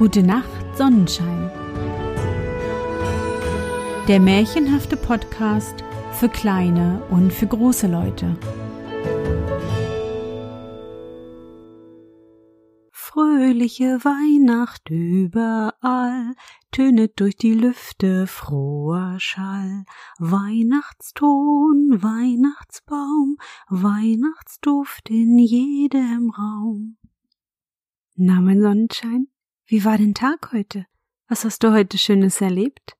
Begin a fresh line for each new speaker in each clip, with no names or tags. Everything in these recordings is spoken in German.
Gute Nacht, Sonnenschein. Der märchenhafte Podcast für kleine und für große Leute.
Fröhliche Weihnacht überall, tönet durch die Lüfte froher Schall. Weihnachtston, Weihnachtsbaum, Weihnachtsduft in jedem Raum.
Na, mein Sonnenschein, wie war dein Tag heute? Was hast du heute Schönes erlebt?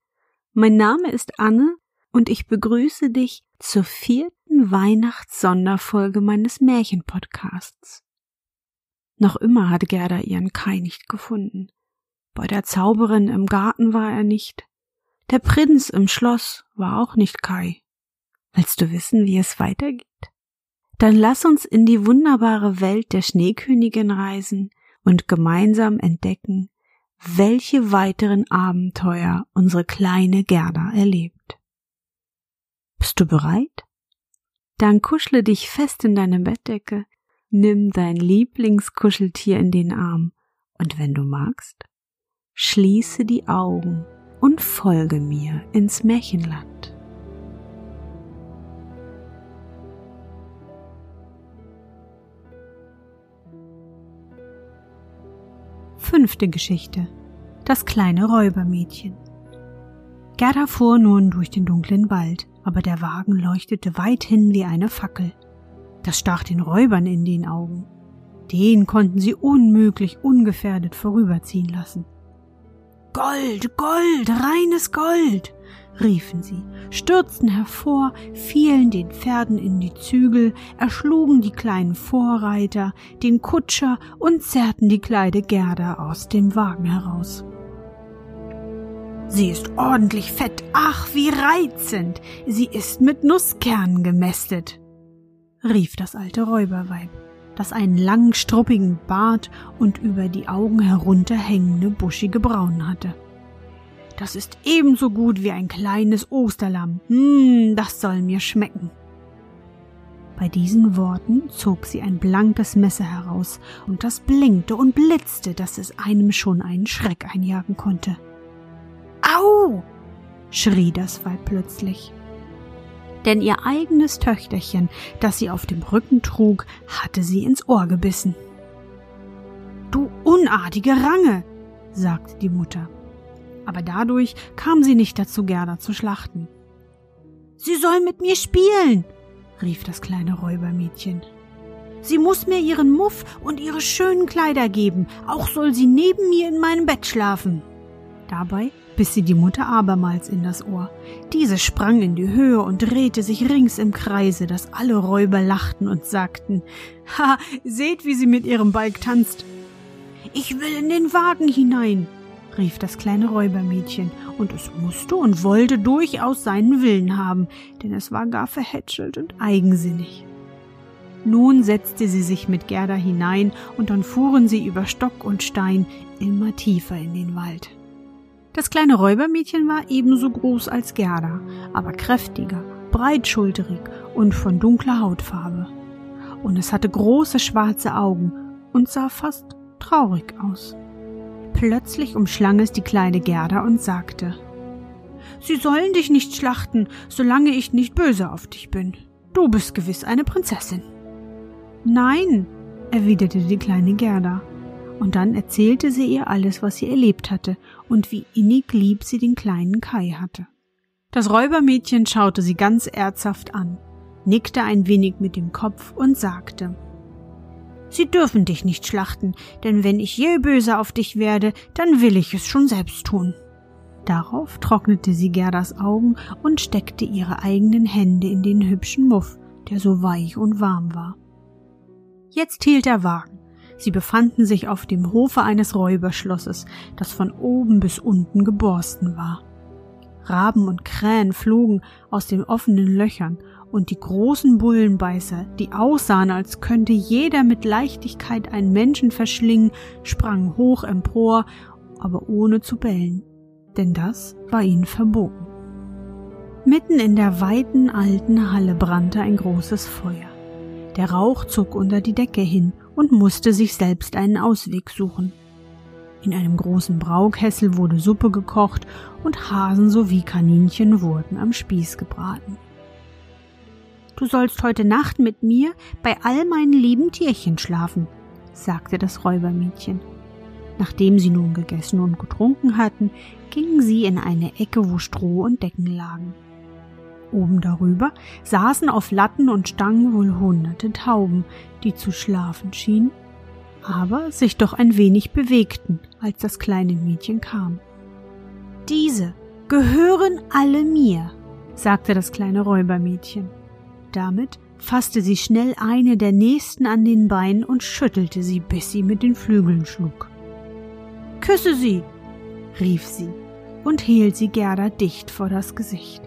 Mein Name ist Anne und ich begrüße dich zur vierten Weihnachtssonderfolge meines Märchenpodcasts. Noch immer hat Gerda ihren Kai nicht gefunden. Bei der Zauberin im Garten war er nicht. Der Prinz im Schloss war auch nicht Kai. Willst du wissen, wie es weitergeht? Dann lass uns in die wunderbare Welt der Schneekönigin reisen, und gemeinsam entdecken, welche weiteren Abenteuer unsere kleine Gerda erlebt. Bist du bereit? Dann kuschle dich fest in deine Bettdecke, nimm dein Lieblingskuscheltier in den Arm und wenn du magst, schließe die Augen und folge mir ins Märchenland. Fünfte Geschichte. Das kleine Räubermädchen. Gerda fuhr nun durch den dunklen Wald, aber der Wagen leuchtete weithin wie eine Fackel. Das stach den Räubern in den Augen. Den konnten sie unmöglich ungefährdet vorüberziehen lassen. Gold, Gold, reines Gold, riefen sie, stürzten hervor, fielen den Pferden in die Zügel, erschlugen die kleinen Vorreiter, den Kutscher und zerrten die kleine Gerda aus dem Wagen heraus. Sie ist ordentlich fett, ach, wie reizend, sie ist mit Nusskernen gemästet, rief das alte Räuberweib, das einen langen, struppigen Bart und über die Augen herunterhängende, buschige Brauen hatte. Das ist ebenso gut wie ein kleines Osterlamm. Hm, das soll mir schmecken. Bei diesen Worten zog sie ein blankes Messer heraus, und das blinkte und blitzte, dass es einem schon einen Schreck einjagen konnte. Au! schrie das Weib plötzlich. Denn ihr eigenes Töchterchen, das sie auf dem Rücken trug, hatte sie ins Ohr gebissen. Du unartige Range, sagte die Mutter aber dadurch kam sie nicht dazu, Gerda zu schlachten. Sie soll mit mir spielen, rief das kleine Räubermädchen. Sie muss mir ihren Muff und ihre schönen Kleider geben, auch soll sie neben mir in meinem Bett schlafen. Dabei biss sie die Mutter abermals in das Ohr. Diese sprang in die Höhe und drehte sich rings im Kreise, dass alle Räuber lachten und sagten, Ha, seht, wie sie mit ihrem Balg tanzt. Ich will in den Wagen hinein, rief das kleine Räubermädchen, und es musste und wollte durchaus seinen Willen haben, denn es war gar verhätschelt und eigensinnig. Nun setzte sie sich mit Gerda hinein, und dann fuhren sie über Stock und Stein immer tiefer in den Wald. Das kleine Räubermädchen war ebenso groß als Gerda, aber kräftiger, breitschulterig und von dunkler Hautfarbe. Und es hatte große schwarze Augen und sah fast traurig aus. Plötzlich umschlang es die kleine Gerda und sagte Sie sollen dich nicht schlachten, solange ich nicht böse auf dich bin. Du bist gewiss eine Prinzessin. Nein, erwiderte die kleine Gerda, und dann erzählte sie ihr alles, was sie erlebt hatte und wie innig lieb sie den kleinen Kai hatte. Das Räubermädchen schaute sie ganz ernsthaft an, nickte ein wenig mit dem Kopf und sagte Sie dürfen dich nicht schlachten, denn wenn ich je böse auf dich werde, dann will ich es schon selbst tun. Darauf trocknete sie Gerdas Augen und steckte ihre eigenen Hände in den hübschen Muff, der so weich und warm war. Jetzt hielt der Wagen. Sie befanden sich auf dem Hofe eines Räuberschlosses, das von oben bis unten geborsten war. Raben und Krähen flogen aus den offenen Löchern und die großen Bullenbeißer, die aussahen, als könnte jeder mit Leichtigkeit einen Menschen verschlingen, sprangen hoch empor, aber ohne zu bellen, denn das war ihnen verboten. Mitten in der weiten alten Halle brannte ein großes Feuer. Der Rauch zog unter die Decke hin und musste sich selbst einen Ausweg suchen. In einem großen Braukessel wurde Suppe gekocht und Hasen sowie Kaninchen wurden am Spieß gebraten. Du sollst heute Nacht mit mir bei all meinen lieben Tierchen schlafen, sagte das Räubermädchen. Nachdem sie nun gegessen und getrunken hatten, gingen sie in eine Ecke, wo Stroh und Decken lagen. Oben darüber saßen auf Latten und Stangen wohl hunderte Tauben, die zu schlafen schienen, aber sich doch ein wenig bewegten, als das kleine Mädchen kam. Diese gehören alle mir, sagte das kleine Räubermädchen. Damit fasste sie schnell eine der nächsten an den Beinen und schüttelte sie, bis sie mit den Flügeln schlug. Küsse sie, rief sie und hielt sie Gerda dicht vor das Gesicht.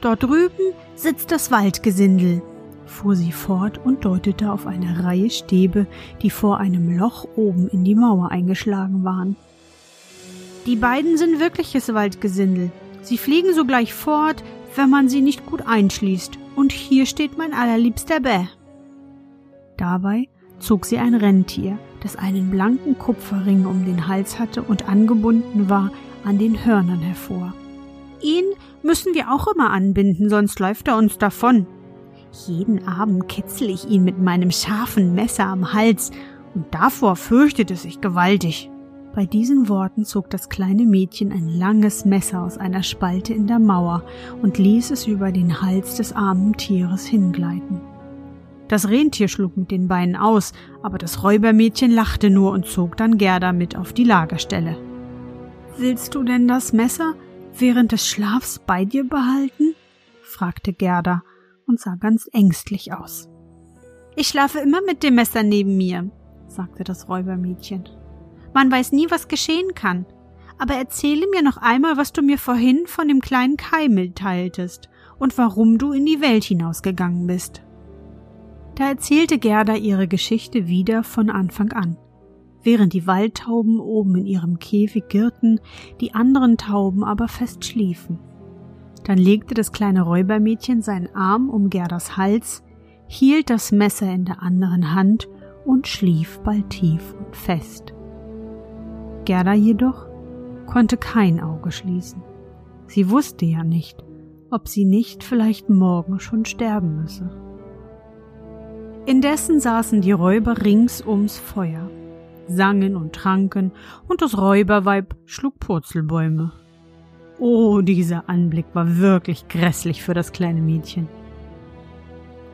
Dort drüben sitzt das Waldgesindel, fuhr sie fort und deutete auf eine Reihe Stäbe, die vor einem Loch oben in die Mauer eingeschlagen waren. Die beiden sind wirkliches Waldgesindel. Sie fliegen sogleich fort, wenn man sie nicht gut einschließt, und hier steht mein allerliebster Bä. Dabei zog sie ein Rentier, das einen blanken Kupferring um den Hals hatte und angebunden war an den Hörnern hervor. Ihn müssen wir auch immer anbinden, sonst läuft er uns davon. Jeden Abend kitzel ich ihn mit meinem scharfen Messer am Hals, und davor fürchtet es sich gewaltig. Bei diesen Worten zog das kleine Mädchen ein langes Messer aus einer Spalte in der Mauer und ließ es über den Hals des armen Tieres hingleiten. Das Rentier schlug mit den Beinen aus, aber das Räubermädchen lachte nur und zog dann Gerda mit auf die Lagerstelle. Willst du denn das Messer während des Schlafs bei dir behalten? fragte Gerda und sah ganz ängstlich aus. Ich schlafe immer mit dem Messer neben mir, sagte das Räubermädchen. Man weiß nie, was geschehen kann. Aber erzähle mir noch einmal, was du mir vorhin von dem kleinen Kai mitteiltest und warum du in die Welt hinausgegangen bist. Da erzählte Gerda ihre Geschichte wieder von Anfang an während die Waldtauben oben in ihrem Käfig girrten, die anderen Tauben aber fest schliefen. Dann legte das kleine Räubermädchen seinen Arm um Gerdas Hals, hielt das Messer in der anderen Hand und schlief bald tief und fest. Gerda jedoch konnte kein Auge schließen. Sie wusste ja nicht, ob sie nicht vielleicht morgen schon sterben müsse. Indessen saßen die Räuber rings ums Feuer sangen und tranken, und das Räuberweib schlug Purzelbäume. Oh, dieser Anblick war wirklich grässlich für das kleine Mädchen.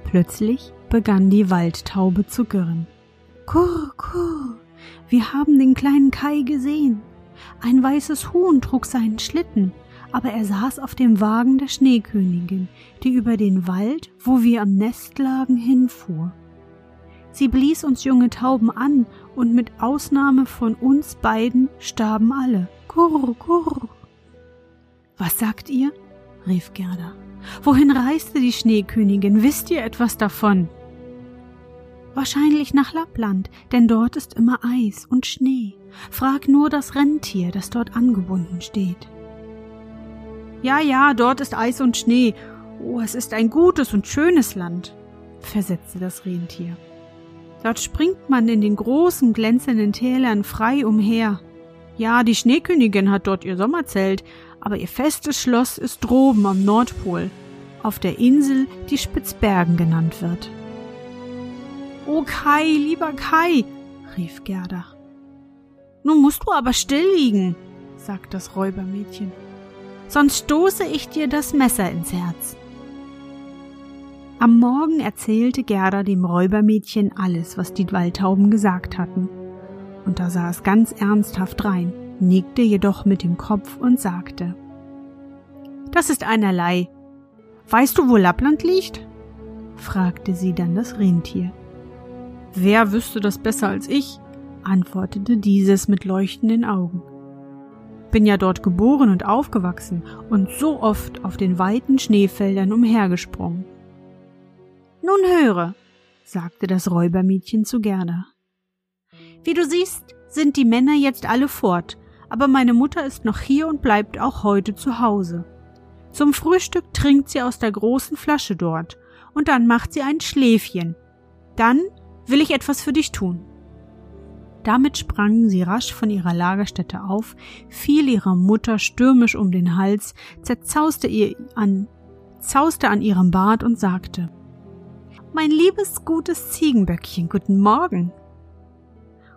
Plötzlich begann die Waldtaube zu girren. Kurr, kurr, wir haben den kleinen Kai gesehen. Ein weißes Huhn trug seinen Schlitten, aber er saß auf dem Wagen der Schneekönigin, die über den Wald, wo wir am Nest lagen, hinfuhr. Sie blies uns junge Tauben an, und mit Ausnahme von uns beiden starben alle. Kurr, kurr. Was sagt ihr? rief Gerda. Wohin reiste die Schneekönigin? Wisst ihr etwas davon? Wahrscheinlich nach Lappland, denn dort ist immer Eis und Schnee. Frag nur das Rentier, das dort angebunden steht. Ja, ja, dort ist Eis und Schnee. Oh, es ist ein gutes und schönes Land, versetzte das Rentier. Dort springt man in den großen glänzenden Tälern frei umher. Ja, die Schneekönigin hat dort ihr Sommerzelt, aber ihr festes Schloss ist droben am Nordpol, auf der Insel, die Spitzbergen genannt wird. O Kai, lieber Kai, rief Gerda. Nun musst du aber still liegen, sagt das Räubermädchen, sonst stoße ich dir das Messer ins Herz. Am Morgen erzählte Gerda dem Räubermädchen alles, was die Waldtauben gesagt hatten. Und da sah es ganz ernsthaft rein, nickte jedoch mit dem Kopf und sagte Das ist einerlei. Weißt du, wo Lappland liegt? fragte sie dann das Rentier. Wer wüsste das besser als ich? antwortete dieses mit leuchtenden Augen. Bin ja dort geboren und aufgewachsen und so oft auf den weiten Schneefeldern umhergesprungen. Nun höre, sagte das Räubermädchen zu Gerda. Wie du siehst, sind die Männer jetzt alle fort, aber meine Mutter ist noch hier und bleibt auch heute zu Hause. Zum Frühstück trinkt sie aus der großen Flasche dort, und dann macht sie ein Schläfchen. Dann will ich etwas für dich tun. Damit sprangen sie rasch von ihrer Lagerstätte auf, fiel ihrer Mutter stürmisch um den Hals, zerzauste ihr an, zauste an ihrem Bart und sagte, Mein liebes, gutes Ziegenböckchen, guten Morgen.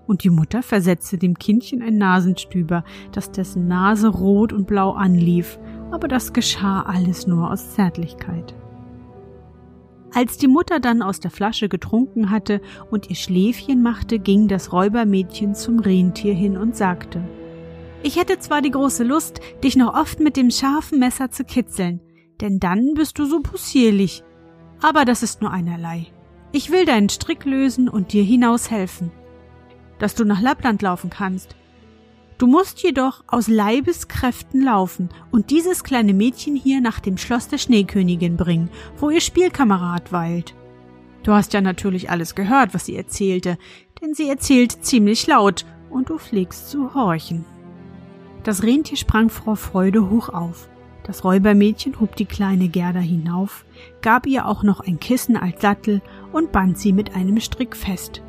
Und die Mutter versetzte dem Kindchen ein Nasenstüber, das dessen Nase rot und blau anlief, aber das geschah alles nur aus Zärtlichkeit. Als die Mutter dann aus der Flasche getrunken hatte und ihr Schläfchen machte, ging das Räubermädchen zum Rentier hin und sagte Ich hätte zwar die große Lust, dich noch oft mit dem scharfen Messer zu kitzeln, denn dann bist du so possierlich. Aber das ist nur einerlei. Ich will deinen Strick lösen und dir hinaushelfen, dass du nach Lappland laufen kannst. Du musst jedoch aus Leibeskräften laufen und dieses kleine Mädchen hier nach dem Schloss der Schneekönigin bringen, wo ihr Spielkamerad weilt. Du hast ja natürlich alles gehört, was sie erzählte, denn sie erzählt ziemlich laut und du pflegst zu horchen. Das Rentier sprang vor Freude hoch auf. Das Räubermädchen hob die kleine Gerda hinauf, gab ihr auch noch ein Kissen als Sattel und band sie mit einem Strick fest.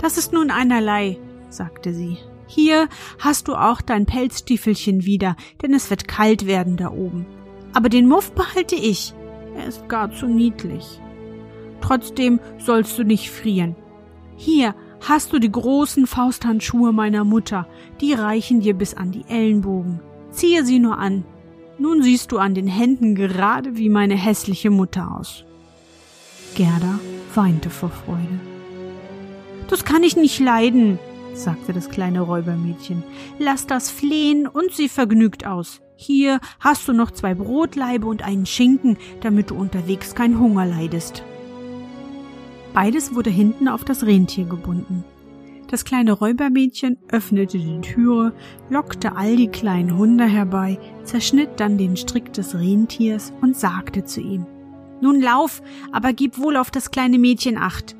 Das ist nun einerlei, sagte sie. Hier hast du auch dein Pelzstiefelchen wieder, denn es wird kalt werden da oben. Aber den Muff behalte ich. Er ist gar zu niedlich. Trotzdem sollst du nicht frieren. Hier hast du die großen Fausthandschuhe meiner Mutter, die reichen dir bis an die Ellenbogen. Ziehe sie nur an. Nun siehst du an den Händen gerade wie meine hässliche Mutter aus. Gerda weinte vor Freude. Das kann ich nicht leiden, sagte das kleine Räubermädchen. Lass das flehen und sieh vergnügt aus. Hier hast du noch zwei Brotlaibe und einen Schinken, damit du unterwegs keinen Hunger leidest. Beides wurde hinten auf das Rentier gebunden. Das kleine Räubermädchen öffnete die Türe, lockte all die kleinen Hunde herbei, zerschnitt dann den Strick des Rentiers und sagte zu ihm Nun lauf, aber gib wohl auf das kleine Mädchen acht.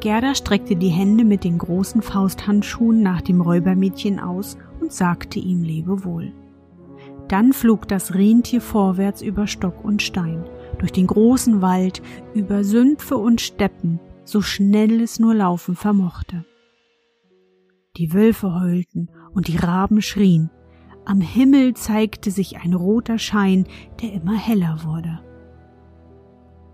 Gerda streckte die Hände mit den großen Fausthandschuhen nach dem Räubermädchen aus und sagte ihm Lebewohl. Dann flog das Rentier vorwärts über Stock und Stein, durch den großen Wald, über Sümpfe und Steppen, so schnell es nur laufen vermochte. Die Wölfe heulten und die Raben schrien. Am Himmel zeigte sich ein roter Schein, der immer heller wurde.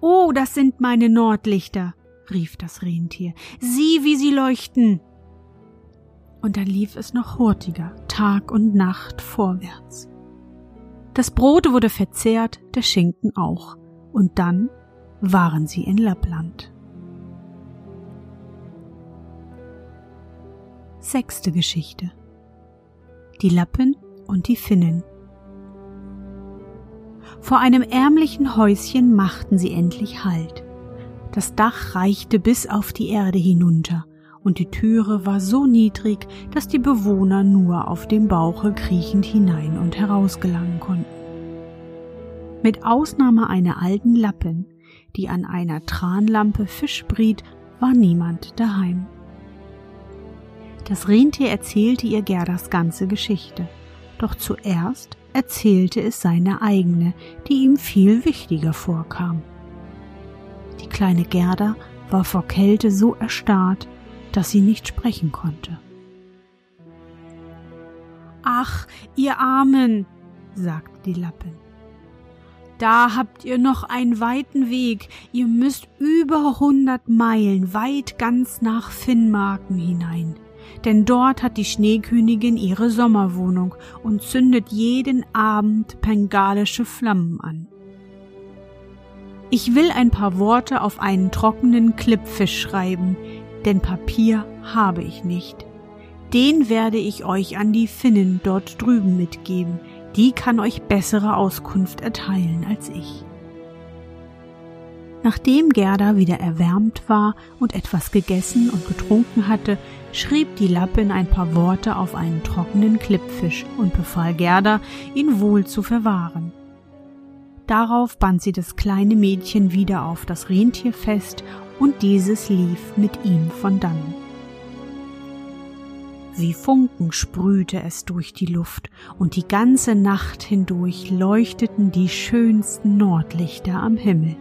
Oh, das sind meine Nordlichter, rief das Rentier. Sieh, wie sie leuchten. Und dann lief es noch hurtiger, Tag und Nacht vorwärts. Das Brot wurde verzehrt, der Schinken auch, und dann waren sie in Lappland. Sechste Geschichte Die Lappen und die Finnen Vor einem ärmlichen Häuschen machten sie endlich Halt. Das Dach reichte bis auf die Erde hinunter, und die Türe war so niedrig, dass die Bewohner nur auf dem Bauche kriechend hinein und heraus gelangen konnten. Mit Ausnahme einer alten Lappen, die an einer Tranlampe Fisch briet, war niemand daheim. Das Rentier erzählte ihr Gerdas ganze Geschichte, doch zuerst erzählte es seine eigene, die ihm viel wichtiger vorkam. Die kleine Gerda war vor Kälte so erstarrt, dass sie nicht sprechen konnte. Ach, ihr Armen, sagte die Lappin. Da habt ihr noch einen weiten Weg, ihr müsst über hundert Meilen weit ganz nach Finnmarken hinein, denn dort hat die Schneekönigin ihre Sommerwohnung und zündet jeden Abend bengalische Flammen an. Ich will ein paar Worte auf einen trockenen Klippfisch schreiben, denn Papier habe ich nicht. Den werde ich euch an die Finnen dort drüben mitgeben, die kann euch bessere Auskunft erteilen als ich. Nachdem Gerda wieder erwärmt war und etwas gegessen und getrunken hatte, schrieb die Lappin ein paar Worte auf einen trockenen Klippfisch und befahl Gerda, ihn wohl zu verwahren. Darauf band sie das kleine Mädchen wieder auf das Rentier fest und dieses lief mit ihm von dannen. Wie Funken sprühte es durch die Luft, und die ganze Nacht hindurch leuchteten die schönsten Nordlichter am Himmel.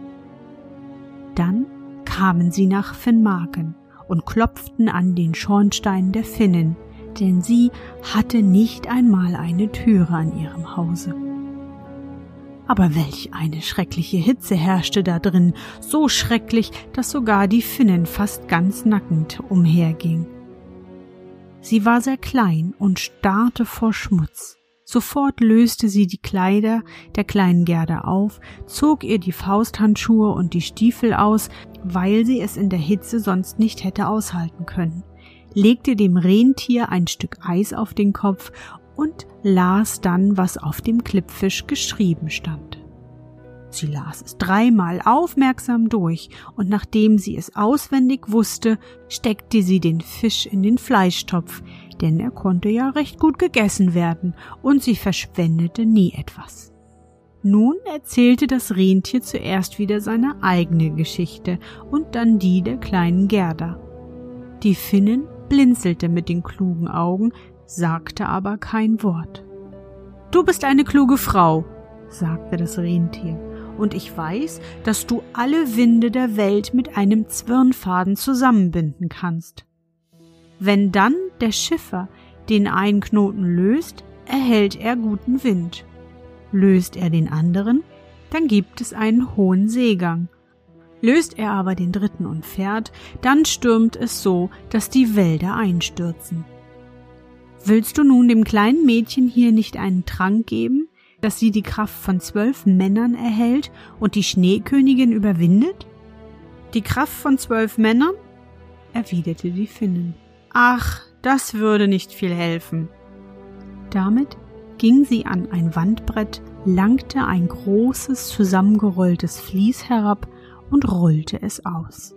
Dann kamen sie nach Finnmarken, und klopften an den Schornstein der Finnen, denn sie hatte nicht einmal eine Türe an ihrem Hause. Aber welch eine schreckliche Hitze herrschte da drin, so schrecklich, dass sogar die Finnen fast ganz nackend umherging. Sie war sehr klein und starrte vor Schmutz. Sofort löste sie die Kleider der kleinen Gerda auf, zog ihr die Fausthandschuhe und die Stiefel aus, weil sie es in der Hitze sonst nicht hätte aushalten können, legte dem Rentier ein Stück Eis auf den Kopf und las dann, was auf dem Klippfisch geschrieben stand. Sie las es dreimal aufmerksam durch, und nachdem sie es auswendig wusste, steckte sie den Fisch in den Fleischtopf, denn er konnte ja recht gut gegessen werden, und sie verschwendete nie etwas. Nun erzählte das Rentier zuerst wieder seine eigene Geschichte und dann die der kleinen Gerda. Die Finnen blinzelte mit den klugen Augen, sagte aber kein Wort. Du bist eine kluge Frau, sagte das Rentier, und ich weiß, dass du alle Winde der Welt mit einem Zwirnfaden zusammenbinden kannst. Wenn dann der Schiffer den einen Knoten löst, erhält er guten Wind. Löst er den anderen, dann gibt es einen hohen Seegang. Löst er aber den dritten und fährt, dann stürmt es so, dass die Wälder einstürzen. Willst du nun dem kleinen Mädchen hier nicht einen Trank geben, dass sie die Kraft von zwölf Männern erhält und die Schneekönigin überwindet? Die Kraft von zwölf Männern? erwiderte die Finnin. Ach, das würde nicht viel helfen. Damit ging sie an ein Wandbrett, langte ein großes zusammengerolltes Vlies herab und rollte es aus.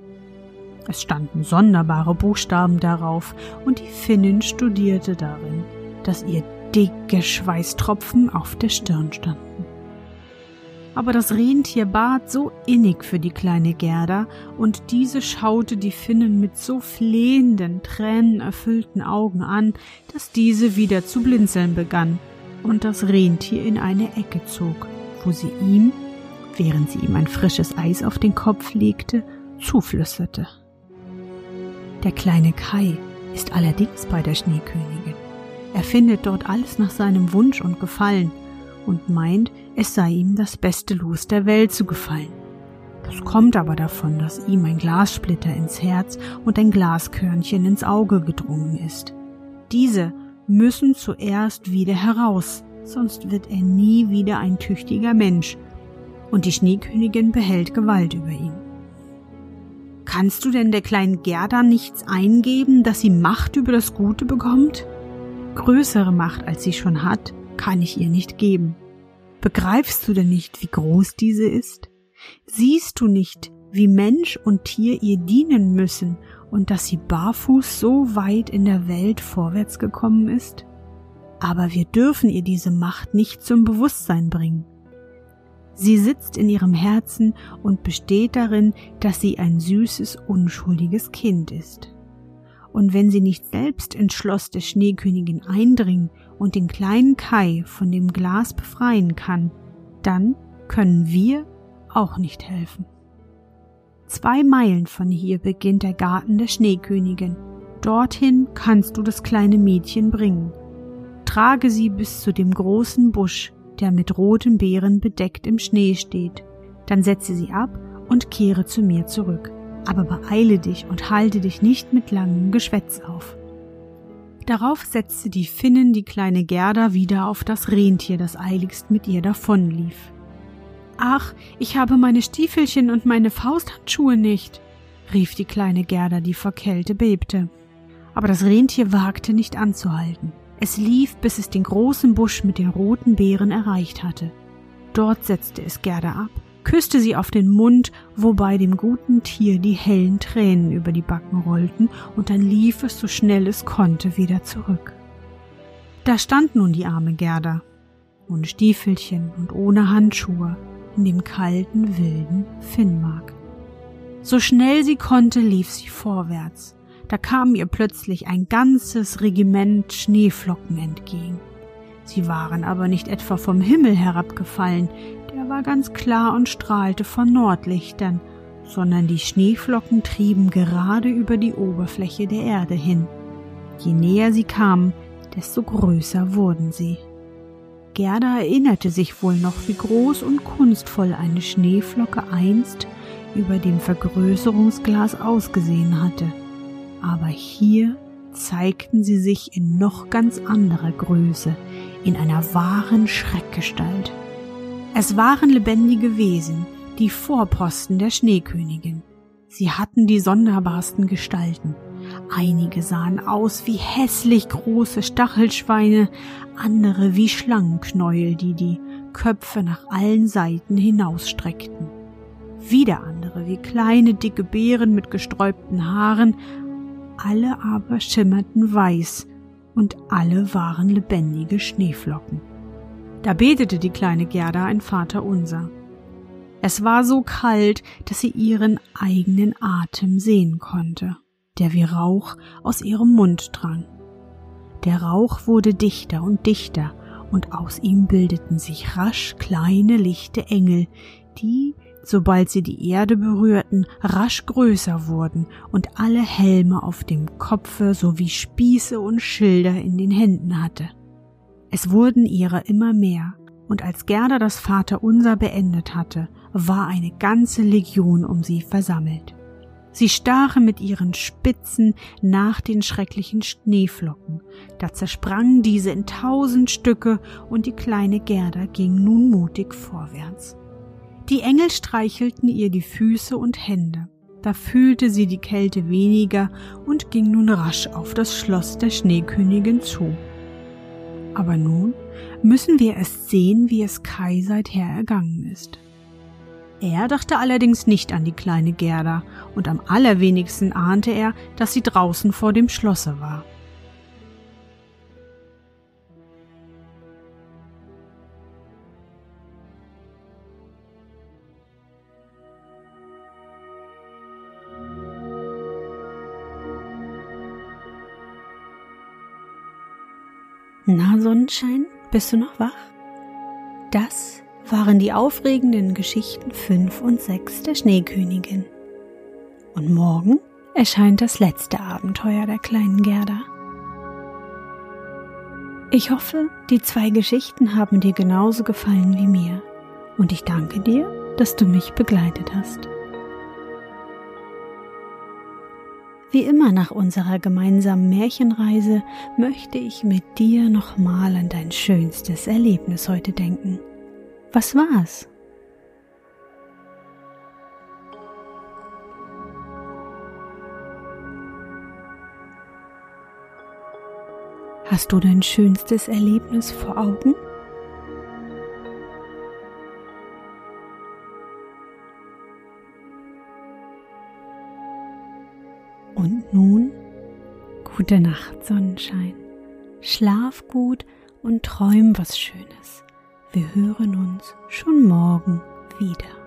Es standen sonderbare Buchstaben darauf, und die Finnin studierte darin, dass ihr dicke Schweißtropfen auf der Stirn standen. Aber das Rentier bat so innig für die kleine Gerda, und diese schaute die Finnen mit so flehenden, tränenerfüllten Augen an, dass diese wieder zu blinzeln begann und das Rentier in eine Ecke zog, wo sie ihm, während sie ihm ein frisches Eis auf den Kopf legte, zuflüsterte. Der kleine Kai ist allerdings bei der Schneekönigin. Er findet dort alles nach seinem Wunsch und Gefallen und meint, es sei ihm das beste Los der Welt zu gefallen. Das kommt aber davon, dass ihm ein Glassplitter ins Herz und ein Glaskörnchen ins Auge gedrungen ist. Diese müssen zuerst wieder heraus, sonst wird er nie wieder ein tüchtiger Mensch, und die Schneekönigin behält Gewalt über ihn. Kannst du denn der kleinen Gerda nichts eingeben, dass sie Macht über das Gute bekommt? Größere Macht, als sie schon hat, kann ich ihr nicht geben. Begreifst du denn nicht, wie groß diese ist? Siehst du nicht, wie Mensch und Tier ihr dienen müssen und dass sie barfuß so weit in der Welt vorwärts gekommen ist? Aber wir dürfen ihr diese Macht nicht zum Bewusstsein bringen. Sie sitzt in ihrem Herzen und besteht darin, dass sie ein süßes, unschuldiges Kind ist. Und wenn sie nicht selbst ins Schloss der Schneekönigin eindringen und den kleinen Kai von dem Glas befreien kann, dann können wir auch nicht helfen. Zwei Meilen von hier beginnt der Garten der Schneekönigin. Dorthin kannst du das kleine Mädchen bringen. Trage sie bis zu dem großen Busch, der mit roten Beeren bedeckt im Schnee steht. Dann setze sie ab und kehre zu mir zurück. Aber beeile dich und halte dich nicht mit langem Geschwätz auf. Darauf setzte die Finnin die kleine Gerda wieder auf das Rentier, das eiligst mit ihr davonlief. Ach, ich habe meine Stiefelchen und meine Fausthandschuhe nicht, rief die kleine Gerda, die vor Kälte bebte. Aber das Rentier wagte nicht anzuhalten. Es lief, bis es den großen Busch mit den roten Beeren erreicht hatte. Dort setzte es Gerda ab, küsste sie auf den Mund, wobei dem guten Tier die hellen Tränen über die Backen rollten, und dann lief es so schnell es konnte wieder zurück. Da stand nun die arme Gerda, ohne Stiefelchen und ohne Handschuhe, in dem kalten, wilden Finnmark. So schnell sie konnte, lief sie vorwärts, da kam ihr plötzlich ein ganzes Regiment Schneeflocken entgegen. Sie waren aber nicht etwa vom Himmel herabgefallen, der war ganz klar und strahlte von Nordlichtern, sondern die Schneeflocken trieben gerade über die Oberfläche der Erde hin. Je näher sie kamen, desto größer wurden sie. Gerda erinnerte sich wohl noch, wie groß und kunstvoll eine Schneeflocke einst über dem Vergrößerungsglas ausgesehen hatte. Aber hier zeigten sie sich in noch ganz anderer Größe, in einer wahren Schreckgestalt. Es waren lebendige Wesen, die Vorposten der Schneekönigin. Sie hatten die sonderbarsten Gestalten. Einige sahen aus wie hässlich große Stachelschweine, andere wie Schlangenknäuel, die die Köpfe nach allen Seiten hinausstreckten. Wieder andere wie kleine dicke Beeren mit gesträubten Haaren, alle aber schimmerten weiß und alle waren lebendige Schneeflocken. Da betete die kleine Gerda ein Vaterunser. Es war so kalt, dass sie ihren eigenen Atem sehen konnte, der wie Rauch aus ihrem Mund drang. Der Rauch wurde dichter und dichter, und aus ihm bildeten sich rasch kleine lichte Engel, die, sobald sie die Erde berührten, rasch größer wurden und alle Helme auf dem Kopfe sowie Spieße und Schilder in den Händen hatte. Es wurden ihrer immer mehr, und als Gerda das Vaterunser beendet hatte, war eine ganze Legion um sie versammelt. Sie stachen mit ihren Spitzen nach den schrecklichen Schneeflocken. Da zersprangen diese in tausend Stücke und die kleine Gerda ging nun mutig vorwärts. Die Engel streichelten ihr die Füße und Hände. Da fühlte sie die Kälte weniger und ging nun rasch auf das Schloss der Schneekönigin zu. Aber nun müssen wir erst sehen, wie es Kai seither ergangen ist. Er dachte allerdings nicht an die kleine Gerda, und am allerwenigsten ahnte er, dass sie draußen vor dem Schlosse war.
Na, Sonnenschein, bist du noch wach? Das waren die aufregenden Geschichten 5 und 6 der Schneekönigin. Und morgen erscheint das letzte Abenteuer der kleinen Gerda. Ich hoffe, die zwei Geschichten haben dir genauso gefallen wie mir. Und ich danke dir, dass du mich begleitet hast. Wie immer nach unserer gemeinsamen Märchenreise möchte ich mit dir nochmal an dein schönstes Erlebnis heute denken. Was war's? Hast du dein schönstes Erlebnis vor Augen? Gute Nacht, Sonnenschein. Schlaf gut und träum was Schönes. Wir hören uns schon morgen wieder.